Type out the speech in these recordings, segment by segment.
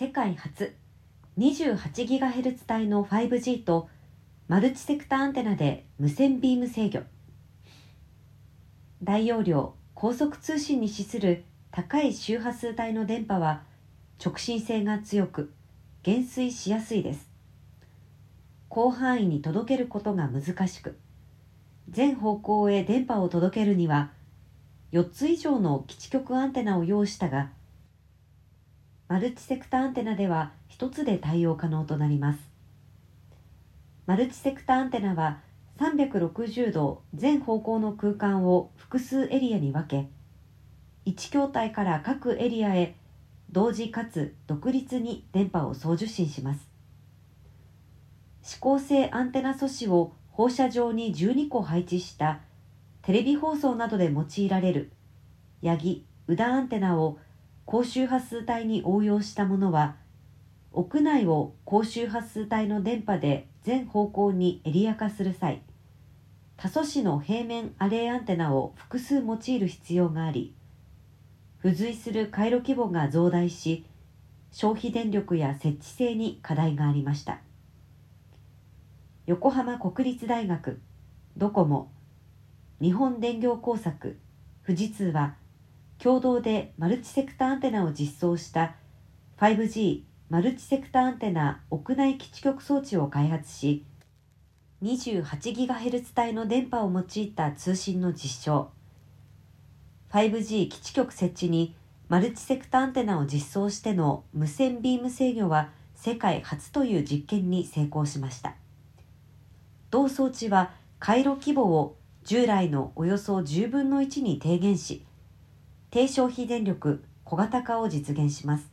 世界初 28GHz 帯の 5G とマルチセクターアンテナで無線ビーム制御。大容量高速通信に資する高い周波数帯の電波は直進性が強く減衰しやすいです。広範囲に届けることが難しく全方向へ電波を届けるには4つ以上の基地局アンテナを用意したがマルチセクターアンテナでは1つで対応可能となります。マルチセクターアンテナは360度全方向の空間を複数エリアに分け1筐体から各エリアへ同時かつ独立に電波を送受信します。指向性アンテナ素子を放射状に12個配置したテレビ放送などで用いられるヤギ・ウダアンテナを高周波数帯に応用したものは屋内を高周波数帯の電波で全方向にエリア化する際多素子の平面アレイアンテナを複数用いる必要があり付随する回路規模が増大し消費電力や設置性に課題がありました。横浜国立大学ドコモ日本電業工作富士通は共同でマルチセクターアンテナを実装した 5G マルチセクターアンテナ屋内基地局装置を開発し 28GHz 帯の電波を用いた通信の実証。5G 基地局設置にマルチセクターアンテナを実装しての無線ビーム制御は世界初という実験に成功しました。同装置は回路規模を従来のおよそ10分の1に低減し低消費電力小型化を実現します。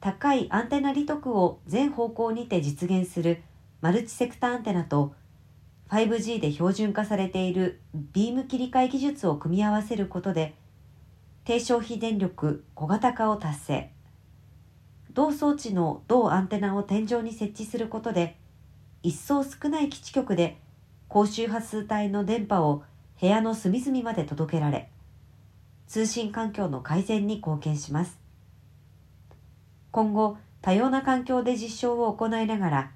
高いアンテナ利得を全方向にて実現するマルチセクターアンテナと 5G で標準化されているビーム切り替え技術を組み合わせることで低消費電力小型化を達成。同装置の同アンテナを天井に設置することで一層少ない基地局で高周波数帯の電波を部屋の隅々まで届けられ通信環境の改善に貢献します。今後多様な環境で実証を行いながら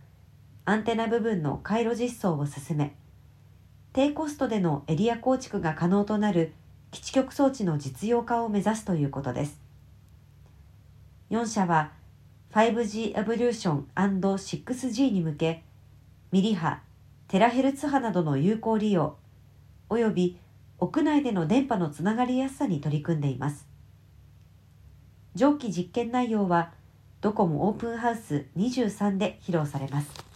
アンテナ部分の回路実装を進め低コストでのエリア構築が可能となる基地局装置の実用化を目指すということです。4社は 5G エボリューション &6G に向けミリ波、テラヘルツ波などの有効利用、および屋内での電波のつながりやすさに取り組んでいます。上記実験内容は、ドコモオープンハウス23で披露されます。